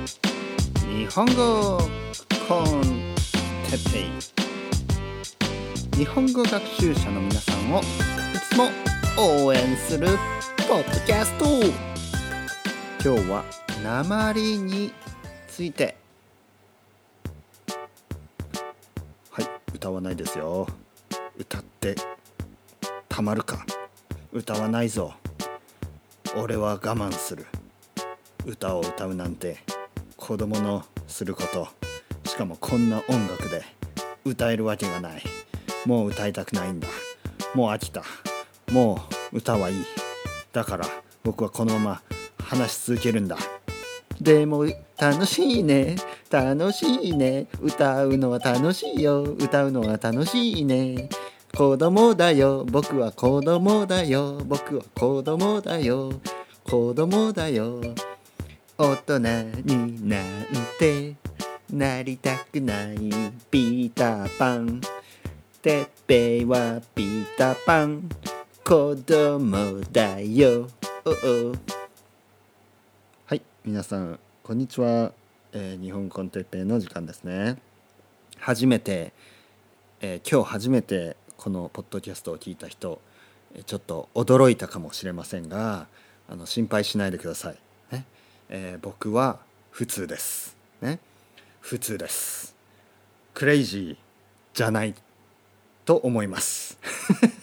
日本語コンテッペイ。日本語学習者の皆さんをいつも応援するポッドキャスト。今日は鉛について。はい歌わないですよ。歌ってたまるか。歌わないぞ。俺は我慢する。歌を歌うなんて。子供のすること。しかもこんな音楽で歌えるわけがない。もう歌いたくないんだ。もう飽きた。もう歌はいい。だから僕はこのまま話し続けるんだ。でも楽しいね。楽しいね。歌うのは楽しいよ。歌うのは楽しいね。子供だよ。僕は子供だよ。僕は子供だよ。子供だよ。大人になんてなりたくないピーターパン。てっぺいはピーターパン。子供だよ。おお。はい皆さんこんにちは、えー日本コンテッペイの時間ですね。初めて、えー今日初めてこのポッドキャストを聞いた人えちょっと驚いたかもしれませんがあの心配しないでください、えー僕は普通です、ね、普通です。クレイジーじゃないと思います。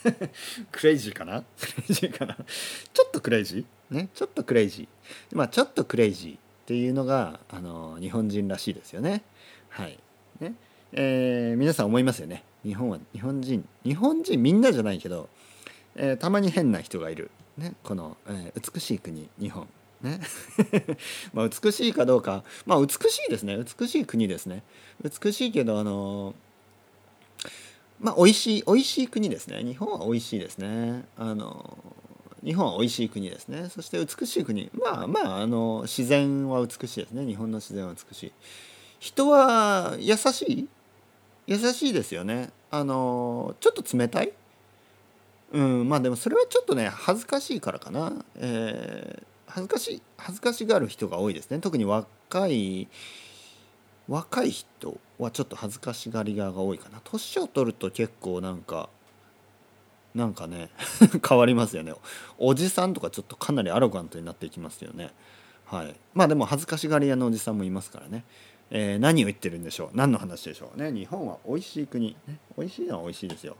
クレイジーかな？クレイジーかな？ちょっとクレイジー？ね？ちょっとクレイジー。まあちょっとクレイジーっていうのがあの日本人らしいですよね。はい。ね？えー皆さん思いますよね。日本は日本人日本人みんなじゃないけど、えーたまに変な人がいる、ね、この、えー美しい国日本ね。ま美しいかどうか。まあ美しいですね。美しい国ですね。美しいけどあのまあ美味しい美味しい国ですね。日本は美味しいですね。あの日本は美味しい国ですね。そして美しい国。まあまああの自然は美しいですね。日本の自然は美しい。人は優しい？優しいですよね。あのちょっと冷たい？うんまあでもそれはちょっとね恥ずかしいからかな、えー恥ずかしい恥ずかしがる人が多いですね。特に若い若い人はちょっと恥ずかしがり屋が多いかな。年を取ると結構なんかなんかね 変わりますよね。おじさんとかちょっとかなりアロガントになっていきますよね。はい。まあでも恥ずかしがり屋のおじさんもいますからね、えー何を言ってるんでしょう。何の話でしょうね。日本は美味しい国、ね、美味しいのは美味しいですよ。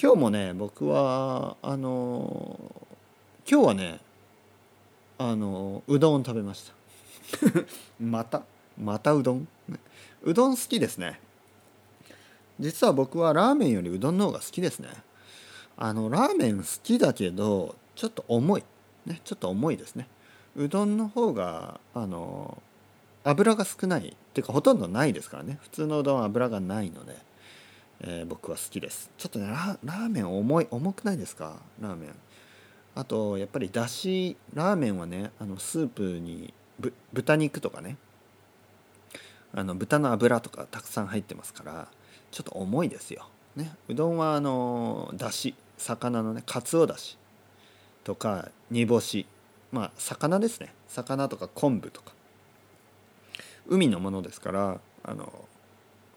今日もね僕はあのー今日はねあのうどん食べました。また？またうどん？うどん好きですね。実は僕はラーメンよりうどんの方が好きですね。あのラーメン好きだけどちょっと重い。ねちょっと重いですね。うどんの方があの油が少ない。っていうかほとんどないですからね。普通のうどんは油がないので、えー僕は好きです。ちょっとねララーメン重い重くないですか？ラーメン。あとやっぱりだしラーメンはねあのスープにぶ豚肉とかねあの豚の脂とかたくさん入ってますからちょっと重いですよ、ね、うどんはあのだし魚のねかつおだしとか煮干し。まあ魚ですね。魚とか昆布とか。海のものですからあの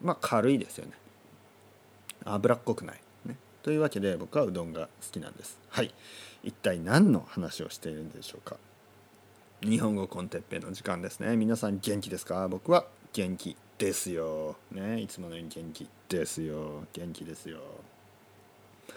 まあ軽いですよね。脂っこくない、というわけで僕はうどんが好きなんです。はい。一体何の話をしているんでしょうか。日本語コンテッペの時間ですね。皆さん元気ですか？僕は元気ですよ。ね。いつものように元気ですよ。元気ですよ。今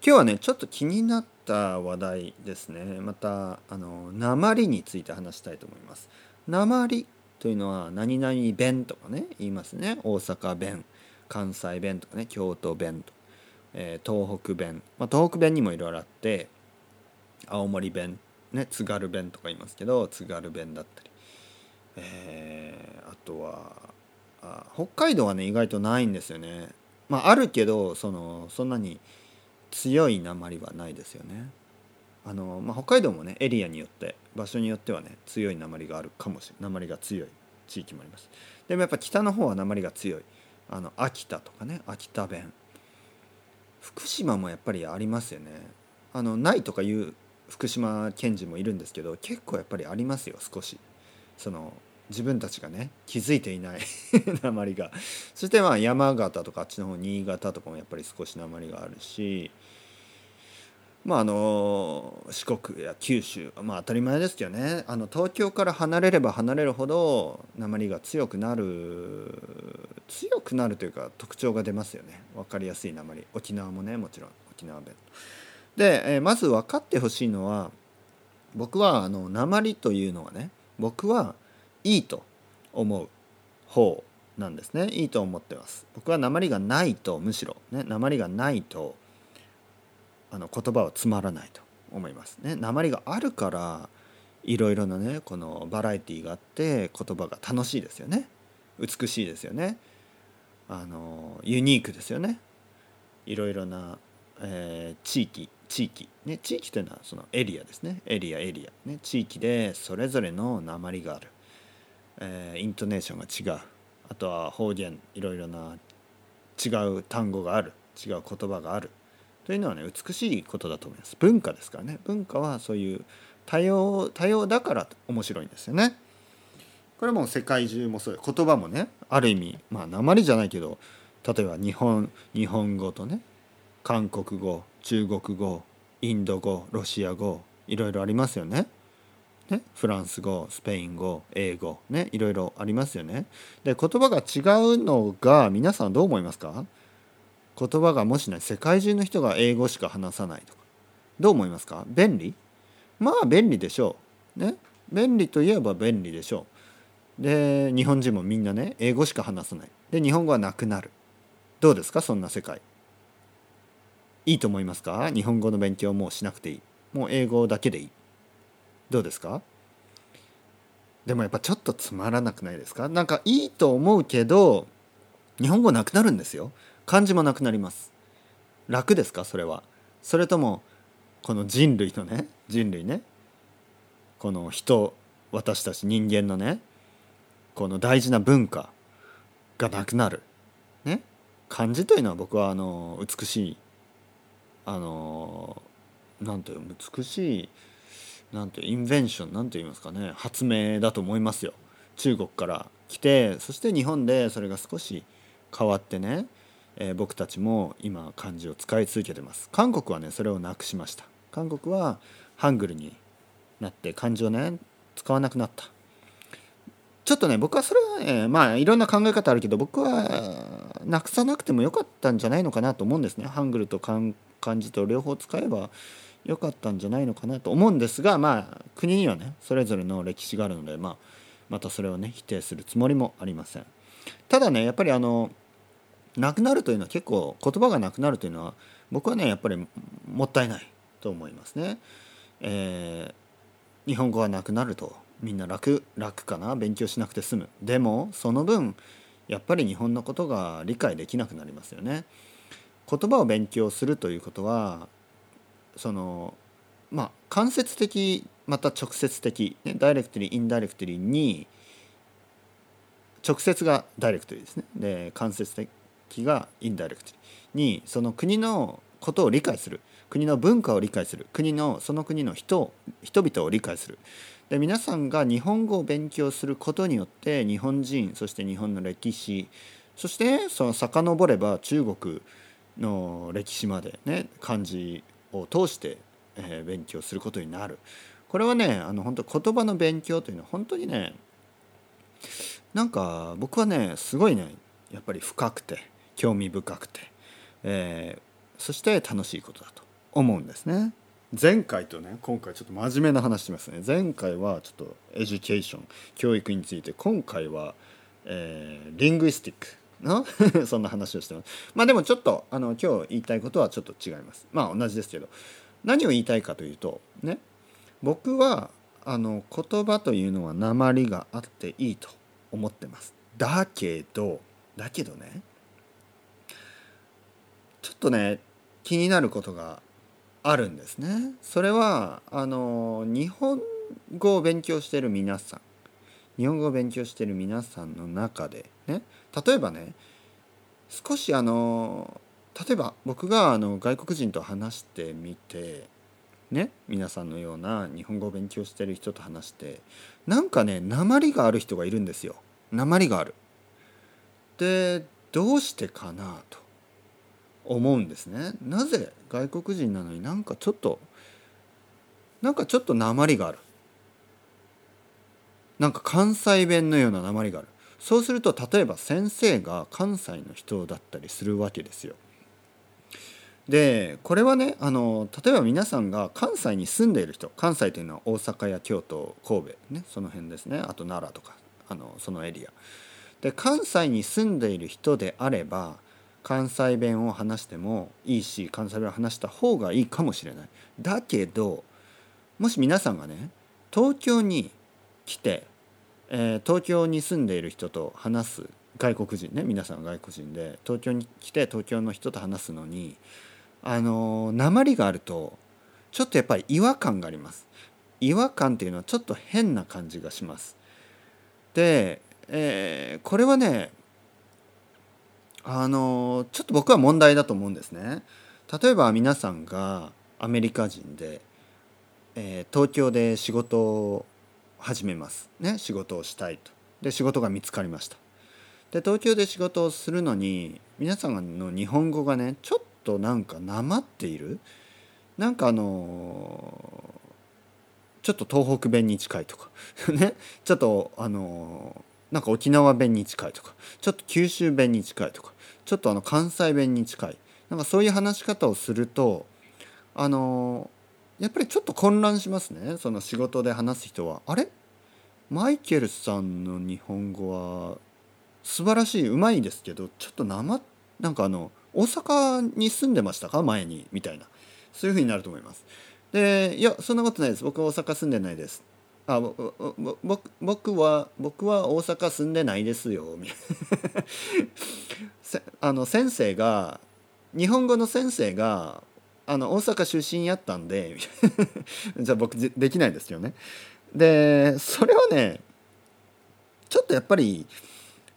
日はねちょっと気になった話題ですね。またあの鉛について話したいと思います。鉛というのは何々弁とかね言いますね。大阪弁関西弁とかね京都弁と、えー東北弁、まあ、東北弁にもいろいろあって青森弁ね津軽弁とか言いますけど津軽弁だったり、えーあとはあ北海道はね意外とないんですよね。まああるけどそのそんなに強い鉛はないですよね。あの、まあ、北海道もねエリアによって場所によってはね強い鉛があるかもしれない鉛が強い地域もあります。でもやっぱ北の方は鉛が強い。あの秋田とかね秋田弁。福島もやっぱりありますよね。あのないとかいう福島県人もいるんですけど結構やっぱりありますよ少し。その自分たちがね気づいていない 鉛が。そしてまあ山形とかあっちの方新潟とかもやっぱり少し鉛があるしまああの四国や九州まあ当たり前ですけどね。あの東京から離れれば離れるほど鉛が強くなる強くなるというか特徴が出ますよね。分かりやすい鉛。沖縄もねもちろん沖縄弁。で、え、まず分かってほしいのは僕はあの鉛というのはね僕はいいと思う方なんですね。いいと思ってます。僕は鉛がないとむしろね鉛がないとあの言葉はつまらないと思いますね。鉛があるからいろいろなねこのバラエティーがあって言葉が楽しいですよね。美しいですよね。あのユニークですよね。いろいろな、えー、地域地域ね地域というのはそのエリアですね。エリアエリアね地域でそれぞれの鉛がある、えー、イントネーションが違う。あとは方言いろいろな違う単語がある。違う言葉がある。というのはね美しいことだと思います。文化ですからね。文化はそういう多様多様だから面白いんですよね。これも世界中もそう言葉もねある意味まあ鉛じゃないけど例えば日本日本語とね韓国語中国語インド語ロシア語いろいろありますよね。ねフランス語スペイン語英語ねいろいろありますよね。で言葉が違うのが皆さんどう思いますか？言葉がもしない世界中の人が英語しか話さないとか。どう思いますか？便利？まあ便利でしょう。ね？便利といえば便利でしょう。で日本人もみんなね英語しか話さない。で日本語はなくなる。どうですか？そんな世界。いいと思いますか？日本語の勉強もうしなくていい。もう英語だけでいい。どうですか？でもやっぱちょっとつまらなくないですか？なんかいいと思うけど日本語なくなるんですよ。漢字もなくなります。楽ですか？それは。それともこの人類のね人類ね。この人私たち人間のねこの大事な文化がなくなる。ね？漢字というのは僕はあの美しいあのなんていう美しいなんてインベンションなんて言いますかね。発明だと思いますよ。中国から来てそして日本でそれが少し変わってねえー、僕たちも今漢字を使い続けてます。韓国はねそれをなくしました。韓国はハングルになって漢字をね使わなくなった。ちょっとね僕はそれはねまあいろんな考え方あるけど僕はなくさなくてもよかったんじゃないのかなと思うんですね。ハングルと漢字と両方使えばよかったんじゃないのかなと思うんですがまあ国にはねそれぞれの歴史があるので、まあ、またそれをね否定するつもりもありません。ただねやっぱりあのなくなるというのは結構言葉がなくなるというのは僕はねやっぱりもったいないと思いますね。えー、日本語がなくなるとみんな楽楽かな勉強しなくて済むでもその分やっぱり日本のことが理解できなくなりますよね。言葉を勉強するということはそのまあ間接的また直接的、ね、ダイレクトリーインダイレクトリーに直接がダイレクトリーですねで間接的気がインダイレクトにその国のことを理解する国の文化を理解する国のその国の人人々を理解するで皆さんが日本語を勉強することによって日本人そして日本の歴史そしてその遡れば中国の歴史までね漢字を通して、え、勉強することになるこれはねあの本当言葉の勉強というのは本当にねなんか僕はねすごいねやっぱり深くて興味深くて、えー、そして楽しいことだと思うんですね。前回とね今回ちょっと真面目な話しますね。前回はちょっと education 教育について今回は、えー、リングイスティックの そんな話をしてます。まあでもちょっとあの今日言いたいことはちょっと違います。まあ同じですけど何を言いたいかというとね僕はあの言葉というのは鉛があっていいと思ってます。だけどだけどねちょっとね気になることがあるんですね。それはあの日本語を勉強してる皆さん日本語を勉強してる皆さんの中でね例えばね少しあの例えば僕があの外国人と話してみてね皆さんのような日本語を勉強してる人と話してなんかね鉛がある人がいるんですよ鉛がある。でどうしてかなと思うんですね。なぜ外国人なのになんかちょっとなんかちょっと鉛がある。なんか関西弁のような鉛がある。そうすると例えば先生が関西の人だったりするわけですよ。でこれはねあの例えば皆さんが関西に住んでいる人関西というのは大阪や京都神戸ねその辺ですねあと奈良とかあのそのエリアで関西に住んでいる人であれば関西弁を話してもいいし関西弁を話した方がいいかもしれない。だけどもし皆さんがね東京に来て、えー、東京に住んでいる人と話す外国人ね皆さん外国人で東京に来て東京の人と話すのにあの鉛があるとちょっとやっぱり違和感があります。違和感っていうのはちょっと変な感じがします。で、えー、これはねあのちょっと僕は問題だと思うんですね。例えば皆さんがアメリカ人で、えー、東京で仕事を始めます。ね仕事をしたいと。で仕事が見つかりました。で東京で仕事をするのに皆さんの日本語がねちょっとなんかなまっている。なんかあのちょっと東北弁に近いとか。ねちょっとあのなんか沖縄弁に近いとか。ちょっと九州弁に近いとか。ちょっとあの関西弁に近い。なんかそういう話し方をするとあのやっぱりちょっと混乱しますね。その仕事で話す人は。あれ？マイケルさんの日本語は素晴らしいうまいですけどちょっと生なんかあの大阪に住んでましたか？前にみたいな。そういうふうになると思います。でいやそんなことないです。僕は大阪住んでないです。あ僕僕は僕は大阪住んでないですよみたいな あの先生が日本語の先生があの大阪出身やったんで じゃあ僕できないですよねでそれはねちょっとやっぱり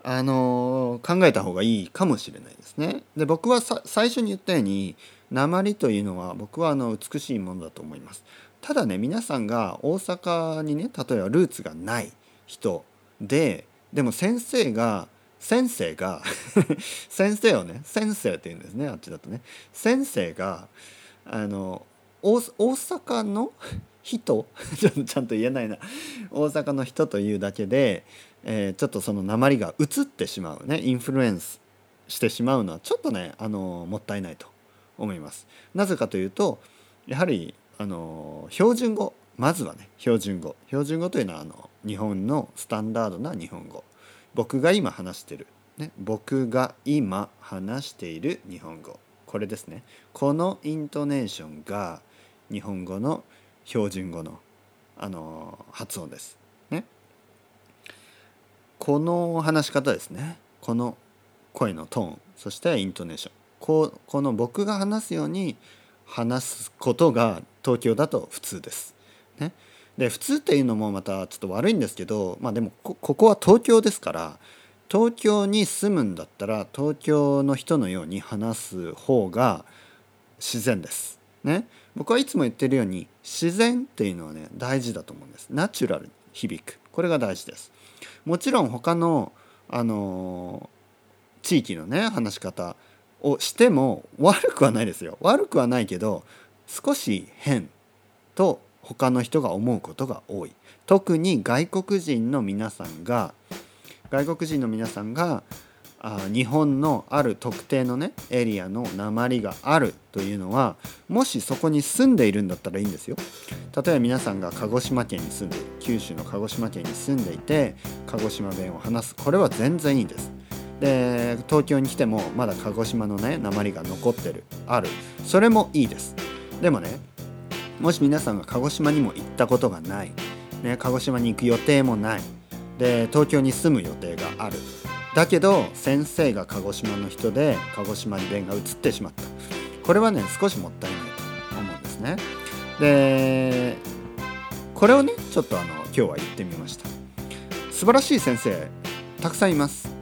あの考えた方がいいかもしれないですね。で僕は最初に言ったように鉛というのは僕はあの美しいものだと思います。ただね皆さんが大阪にね例えばルーツがない人ででも先生が先生が 先生をね先生って言うんですねあっちだとね。先生があの大阪の人？ちゃんと言えないな。大阪の人というだけでえー、ちょっとその鉛が移ってしまうね。インフルエンスしてしまうのはちょっとねあのもったいないと思います。なぜかというとやはりあの標準語。まずはね標準語。標準語というのはあの日本のスタンダードな日本語。僕が今話してる、ね、僕が今話している日本語。これですね。このイントネーションが日本語の標準語のあの発音です。ね、この話し方ですね。この声のトーン。そしてイントネーション。ここの僕が話すように話すことが東京だと普通です。ね、で普通っていうのもまたちょっと悪いんですけどまあでもここは東京ですから東京に住むんだったら東京の人のように話す方が自然です。ね、僕はいつも言ってるように自然っていうのはね大事だと思うんです。ナチュラルに響くこれが大事です。もちろん他のあの地域のね話し方をしても悪くはないですよ悪くはないけど少し変と他の人が思うことが多い特に外国人の皆さんが外国人の皆さんがあ日本のある特定のねエリアの鉛があるというのはもしそこに住んでいるんだったらいいんですよ。例えば皆さんが鹿児島県に住んでいる九州の鹿児島県に住んでいて鹿児島弁を話すこれは全然いいんです。で東京に来てもまだ鹿児島のね鉛が残ってる。ある。それもいいです。でもねもし皆さんが鹿児島にも行ったことがない、ね、鹿児島に行く予定もない。で東京に住む予定がある。だけど先生が鹿児島の人で鹿児島に弁が移ってしまった。これはね少しもったいない。と思うんですね。でこれをねちょっとあの今日は言ってみました。素晴らしい先生たくさんいます。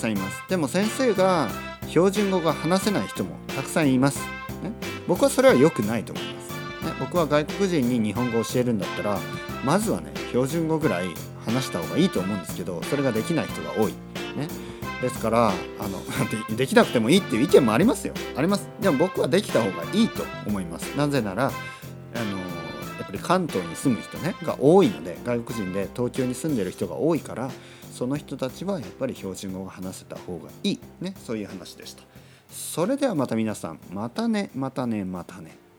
さんいます。でも先生が標準語が話せない人もたくさんいます、ね、僕はそれは良くないと思います、ね、僕は外国人に日本語を教えるんだったらまずはね標準語ぐらい話した方がいいと思うんですけどそれができない人が多い。ね、ですからあの でできなくてもいいっていう意見もありますよ。あります。でも僕はできた方がいいと思います。なぜならあのやっぱり関東に住む人ねが多いので外国人で東京に住んでる人が多いからその人たちはやっぱり標準語が話せた方がいい。ね。そういう話でした。それではまた皆さん。またね。またね。またね。